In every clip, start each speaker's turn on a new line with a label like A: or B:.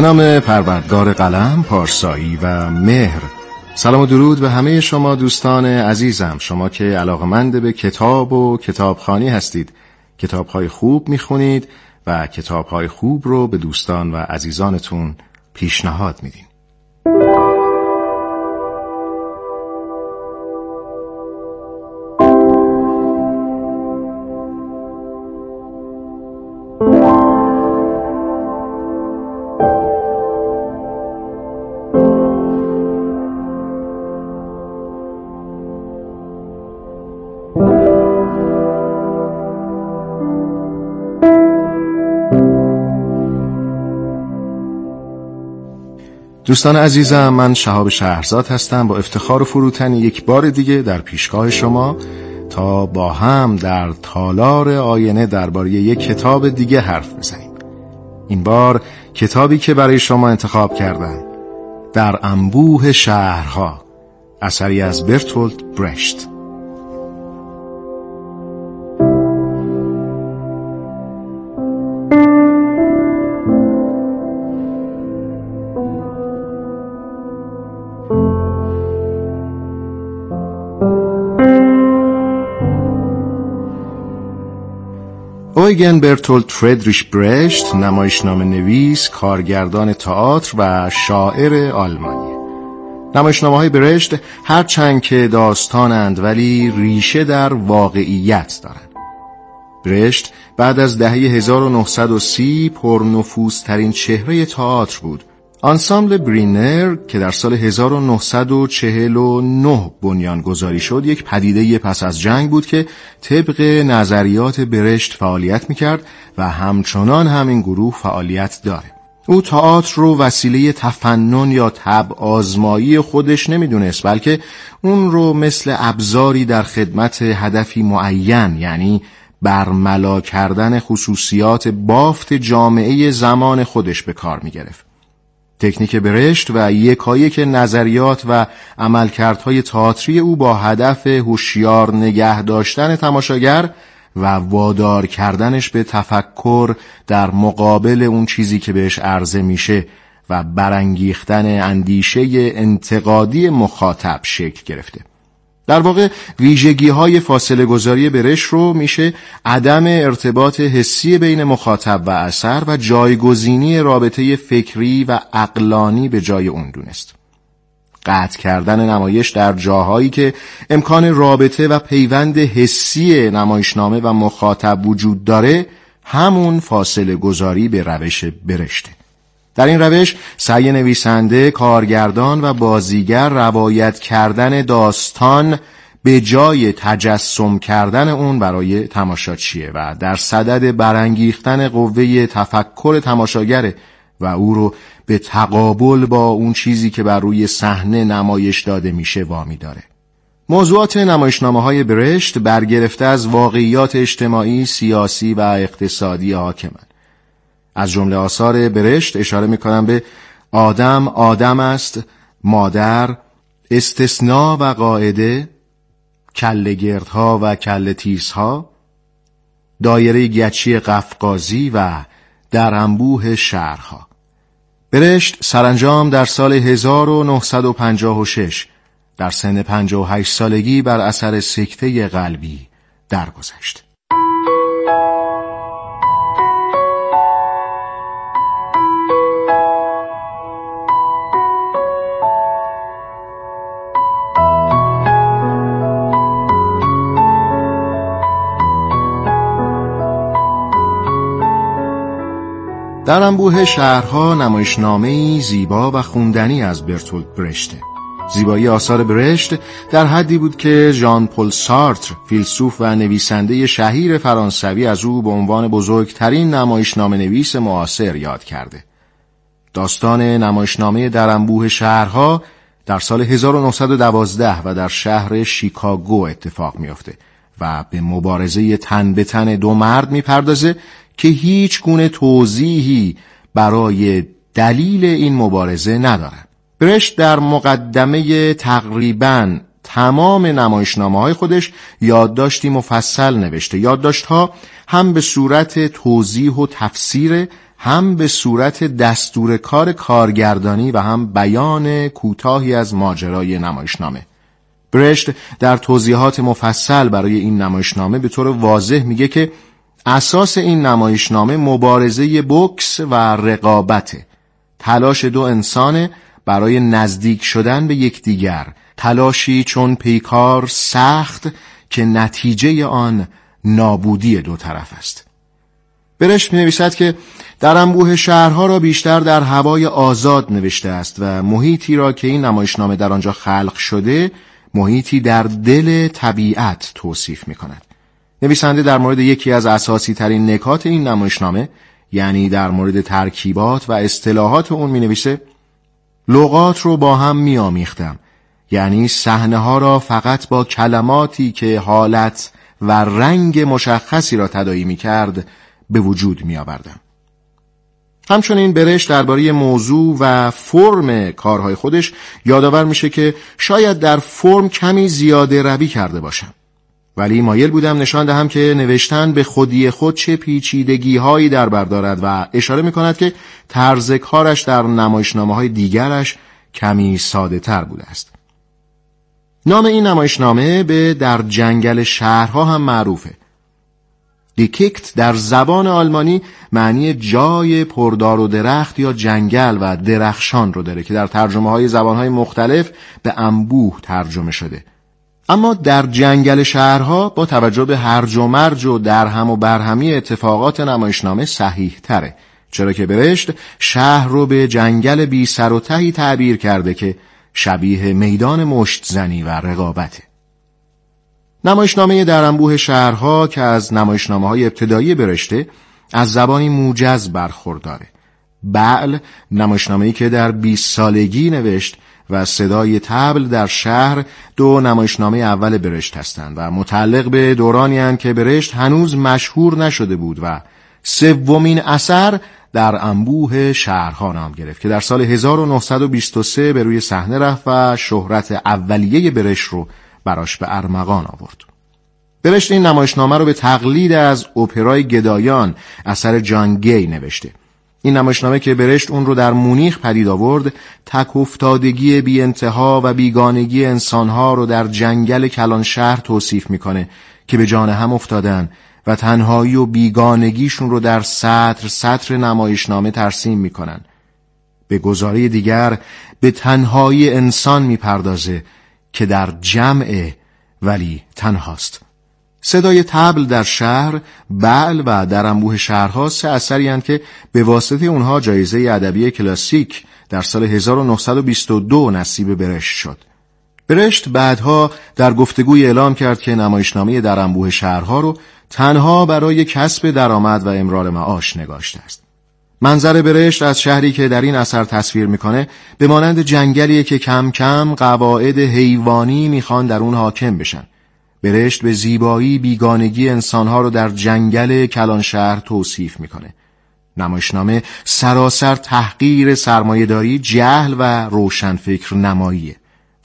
A: به نام پروردگار قلم، پارسایی و مهر. سلام و درود به همه شما دوستان عزیزم. شما که علاقمند به کتاب و کتابخانی هستید. کتابهای خوب می‌خونید و کتابهای خوب رو به دوستان و عزیزانتون پیشنهاد میدین. دوستان عزیزم من شهاب شهرزاد هستم با افتخار و فروتنی یک بار دیگه در پیشگاه شما تا با هم در تالار آینه درباره یک کتاب دیگه حرف بزنیم. این بار کتابی که برای شما انتخاب کردم در انبوه شهرها اثری از برتولد برشت. اویگن برتولد فردریش برشت نمایشنامه نویس، کارگردان تئاتر و شاعر آلمانی نمایشنامه های برشت هرچند که داستانند ولی ریشه در واقعیت دارند. برشت بعد از دهه 1930 پرنفوذترین چهره تئاتر بود آنسامبل برینر که در سال 1949 بنیان گذاری شد یک پدیده پس از جنگ بود که طبق نظریات برشت فعالیت می‌کرد و همچنان همین گروه فعالیت داره. او تئاتر رو وسیله تفنن یا تب آزمایی خودش نمی‌دونست بلکه اون رو مثل ابزاری در خدمت هدفی معین یعنی برملا کردن خصوصیات بافت جامعه زمان خودش به کار می‌گرفت. تکنیک برشت و یکایک نظریات و عملکردهای تئاتری او با هدف هوشیار نگه داشتن تماشاگر و وادار کردنش به تفکر در مقابل اون چیزی که بهش عرضه میشه و برانگیختن اندیشه انتقادی مخاطب شکل گرفته. در واقع ویژگی های فاصله گذاری برش رو میشه عدم ارتباط حسی بین مخاطب و اثر و جایگزینی رابطه فکری و اقلانی به جای اون دونست. قطع کردن نمایش در جاهایی که امکان رابطه و پیوند حسی نمایشنامه و مخاطب وجود داره همون فاصله گذاری به روش برشته. در این روش سعی نویسنده، کارگردان و بازیگر روایت کردن داستان به جای تجسم کردن اون برای تماشاچیه و در صدد برانگیختن قوه تفکر تماشاگره و او رو به تقابل با اون چیزی که بر روی صحنه نمایش داده میشه وامی داره. موضوعات نمایشنامه های برشت برگرفته از واقعیات اجتماعی، سیاسی و اقتصادی حاکمند. از جمله آثار برشت اشاره می کنم به آدم آدم است مادر استثناء و قاعده کل گردها و کل تیزها دایره گچی قفقازی و در انبوه شهرها برشت سرانجام در سال 1956 در سن 58 سالگی بر اثر سکته قلبی درگذشت. در انبوه شهرها نمایشنامه زیبا و خوندنی از برتولد برشته زیبایی آثار برشت در حدی بود که ژان پل سارتر فیلسوف و نویسنده شهیر فرانسوی از او به عنوان بزرگترین نمایشنامه نویس معاصر یاد کرده. داستان نمایشنامه در انبوه شهرها در سال 1912 و در شهر شیکاگو اتفاق میافته و به مبارزه تن به تن دو مرد می‌پردازه که هیچ گونه توضیحی برای دلیل این مبارزه ندارد. برشت در مقدمه تقریبا تمام نمایشنامه های خودش یادداشتی مفصل نوشته یادداشتها هم به صورت توضیح و تفسیر هم به صورت دستور کار کارگردانی و هم بیان کوتاهی از ماجرای نمایشنامه برشت در توضیحات مفصل برای این نمایشنامه به طور واضح میگه که اساس این نمایشنامه مبارزه بکس و رقابته تلاش دو انسان برای نزدیک شدن به یکدیگر تلاشی چون پیکار سخت که نتیجه آن نابودی دو طرف است. برش می نویسد که در انبوه شهرها را بیشتر در هوای آزاد نوشته است و محیطی را که این نمایشنامه در آنجا خلق شده محیطی در دل طبیعت توصیف می کند نویسنده در مورد یکی از اساسی ترین نکات این نمایشنامه یعنی در مورد ترکیبات و اصطلاحات اون می نویسه لغات رو با هم می آمیختم یعنی صحنه ها را فقط با کلماتی که حالت و رنگ مشخصی را تدایی می کرد به وجود می آوردم. همچنین برش درباره موضوع و فرم کارهای خودش یادآور میشه که شاید در فرم کمی زیاده روی کرده باشم ولی مایل بودم نشان دهم که نوشتن به خودی خود چه پیچیدگی هایی در بردارد و اشاره می کند که طرز کارش در نمایشنامه های دیگرش کمی ساده تر بوده است. نام این نمایشنامه به در جنگل شهرها هم معروفه. دیکیکت در زبان آلمانی معنی جای پردار و درخت یا جنگل و درخشان رو داره که در ترجمه های زبان های مختلف به انبوه ترجمه شده. اما در جنگل شهرها با توجه به هرج و مرج و درهم و برهمی اتفاقات نمایشنامه صحیح تره چرا که برشت شهر رو به جنگل بی سر و تهی تعبیر کرده که شبیه میدان مشت زنی و رقابته. نمایشنامه در انبوه شهرها که از نمایشنامه های ابتدایی برشته از زبانی موجز برخورداره. بعل نمایشنامه‌ای که در 20 سالگی نوشت و صدای تبل در شهر دو نمایشنامه اول برشت هستند و متعلق به دورانی هستند که برشت هنوز مشهور نشده بود و سومین اثر در انبوه شهرها نام گرفت که در سال 1923 به روی صحنه رفت و شهرت اولیه برشت رو براش به ارمغان آورد. برشت این نمایشنامه رو به تقلید از اپرای گدایان اثر جان گی نوشته این نمایشنامه که برشت اون رو در مونیخ پدید آورد تک افتادگی بی انتها و بیگانگی انسانها رو در جنگل کلان شهر توصیف می‌کنه که به جان هم افتادن و تنهایی و بیگانگیشون رو در سطر سطر نمایشنامه ترسیم می‌کنن. به گزاره دیگر به تنهایی انسان می‌پردازه که در جمع ولی تنهاست. صدای تبل در شهر بعل و در انبوه شهرها سه اثری که به واسطه اونها جایزه ادبی کلاسیک در سال 1922 نصیب برشت شد. برشت بعدها در گفتگوی اعلام کرد که نمایشنامه در انبوه شهرها رو تنها برای کسب درآمد و امرار معاش نگاشته است. منظر برشت از شهری که در این اثر تصویر می‌کنه به مانند جنگلی که کم کم قواعد حیوانی می‌خوان در اون حاکم بشن برشت به زیبایی بیگانگی انسانها رو در جنگل کلان شهر توصیف می‌کنه. نمایشنامه سراسر تحقیر سرمایهداری جهل و روشنفکر نماییه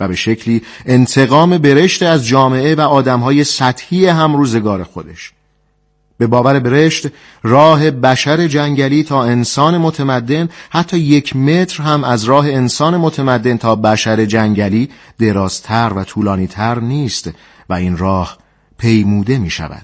A: و به شکلی انتقام برشت از جامعه و آدمهای سطحی هم روزگار خودش. به باور برشت راه بشر جنگلی تا انسان متمدن حتی یک متر هم از راه انسان متمدن تا بشر جنگلی درازتر و طولانیتر نیست و این راه پیموده می شود.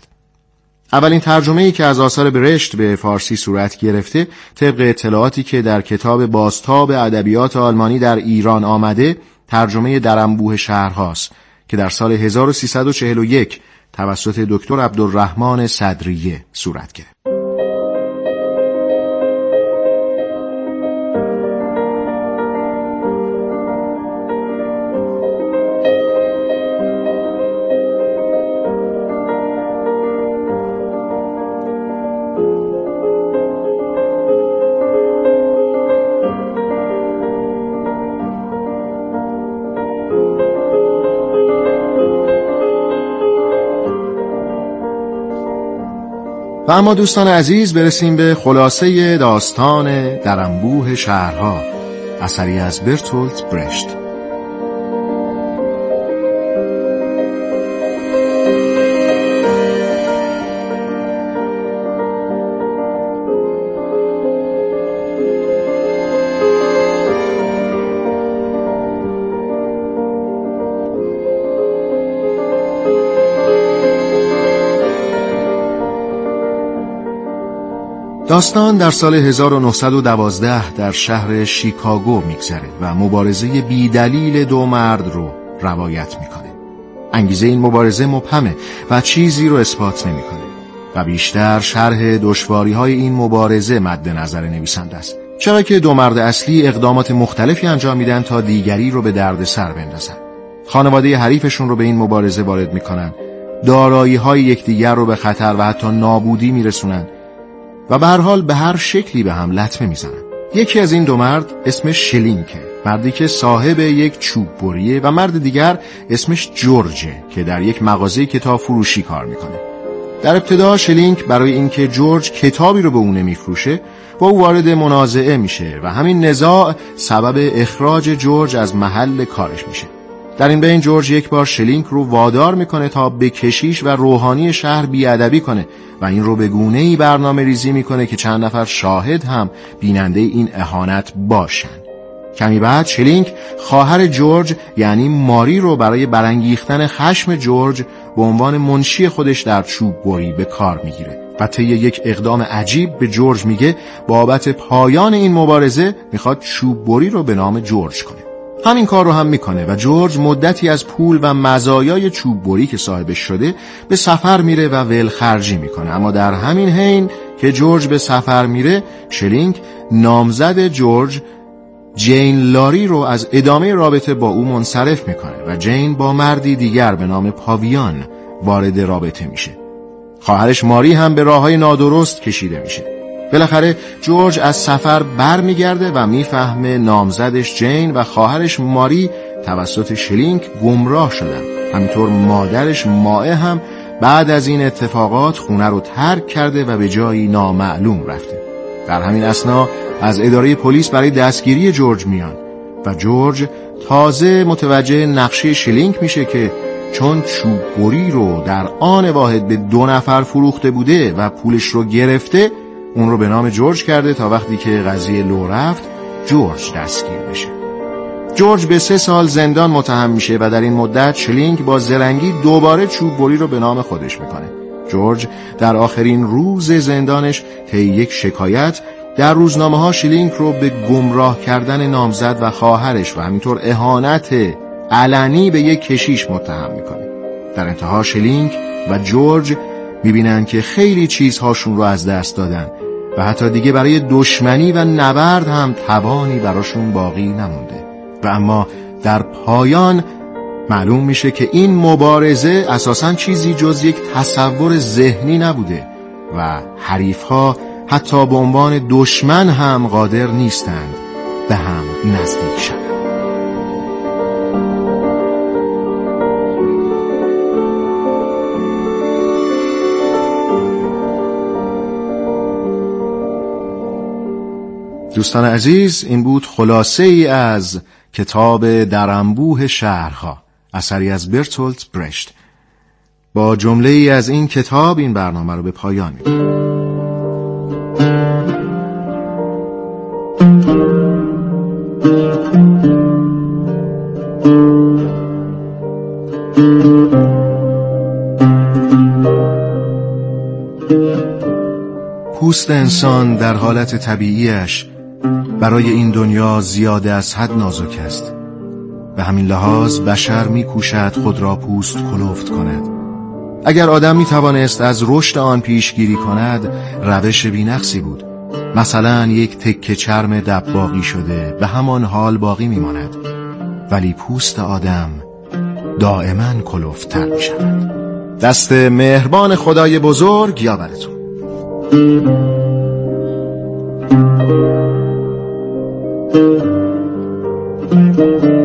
A: اولین ترجمه ای که از آثار برشت به فارسی صورت گرفته طبق اطلاعاتی که در کتاب باستاب ادبیات آلمانی در ایران آمده ترجمه در انبوه شهرهاست که در سال 1341 توسط دکتر عبدالرحمن صدریه صورت گرفت. و اما دوستان عزیز برسیم به خلاصه داستان در انبوه شهرها اثری از برتولت برشت. داستان در سال 1912 در شهر شیکاگو میگذره و مبارزه بیدلیل دو مرد رو روایت می‌کنه. انگیزه این مبارزه مبهمه و چیزی رو اثبات نمی‌کنه و بیشتر شرح دشواری های این مبارزه مد نظر نویسنده است. چرا که دو مرد اصلی اقدامات مختلفی انجام میدن تا دیگری رو به درد سر بندازن. خانواده حریفشون رو به این مبارزه وارد می‌کنن. دارایی های یکدیگر رو به خطر و حتی نابودی میرسونن. و به هر حال به هر شکلی به هم لطمه می‌زنن. یکی از این دو مرد اسمش شلینکه مردی که صاحب یک چوب بریه و مرد دیگر اسمش جورجه که در یک مغازه کتاب فروشی کار می‌کنه. در ابتدا شلینک برای اینکه جورج کتابی رو به اون نمیفروشه با او وارد منازعه میشه و همین نزاع سبب اخراج جورج از محل کارش میشه. در این بین جورج یک بار شلینک رو وادار می‌کنه تا به کشیش و روحانی شهر بیادبی کنه و این رو به گونه ای برنامه ریزی می‌کنه که چند نفر شاهد هم بیننده این اهانت باشن. کمی بعد شلینک خواهر جورج یعنی ماری رو برای برانگیختن خشم جورج به عنوان منشی خودش در چوب بری به کار می‌گیره و طی یک اقدام عجیب به جورج میگه بابت پایان این مبارزه می‌خواد چوب بری رو به نام جورج کنه. همین کار رو هم می‌کنه و جورج مدتی از پول و مزایای چوب بری که صاحبش شده به سفر میره و ول خرجی می‌کنه. اما در همین حین که جورج به سفر میره شلینگ نامزد جورج جین لاری رو از ادامه رابطه با او منصرف می‌کنه و جین با مردی دیگر به نام پاویان وارد رابطه میشه. خواهرش ماری هم به راه های نادرست کشیده میشه. بالاخره جورج از سفر برمیگرده و می‌فهمه نامزدش جین و خواهرش ماری توسط شلینک گمراه شدن. همینطور مادرش مائه هم بعد از این اتفاقات خونه رو ترک کرده و به جایی نامعلوم رفته. در همین اسنا از اداره پلیس برای دستگیری جورج میان و جورج تازه متوجه نقشه شلینک میشه که چون چوببری رو در آن واحد به دو نفر فروخته بوده و پولش رو گرفته اون رو به نام جورج کرده تا وقتی که قضیه لو رفت جورج دستگیر بشه. جورج به سه سال زندان متهم میشه و در این مدت شلینگ با زرنگی دوباره چوب بری رو به نام خودش می‌کنه. جورج در آخرین روز زندانش طی یک شکایت در روزنامه ها شلینگ رو به گمراه کردن نامزد و خواهرش و همینطور اهانت علنی به یک کشیش متهم می‌کنه. در انتها شلینگ و جورج می‌بینن که خیلی چیزهاشون رو از دست دادن. و حتی دیگه برای دشمنی و نبرد هم توانی براشون باقی نمونده. و اما در پایان معلوم میشه که این مبارزه اساسا چیزی جز یک تصور ذهنی نبوده و حریفها حتی به عنوان دشمن هم قادر نیستند به هم نزدیک شد دوستان عزیز این بود خلاصه ای از کتاب در انبوه شهرها اثری از برتولت برشت. با جمله ای از این کتاب این برنامه رو به پایان می‌برم پوست انسان در حالت طبیعیش برای این دنیا زیاده از حد نازک است. به همین لحاظ بشر میکوشد خود را پوست کلفت کند. اگر آدم می توانست از رشد آن پیشگیری کند روش بینقصی بود. مثلا یک تکه چرم دباغی شده به همان حال باقی میماند. ولی پوست آدم دائما کلفتر می شود دست مهربان خدای بزرگ یاورتون Thank you.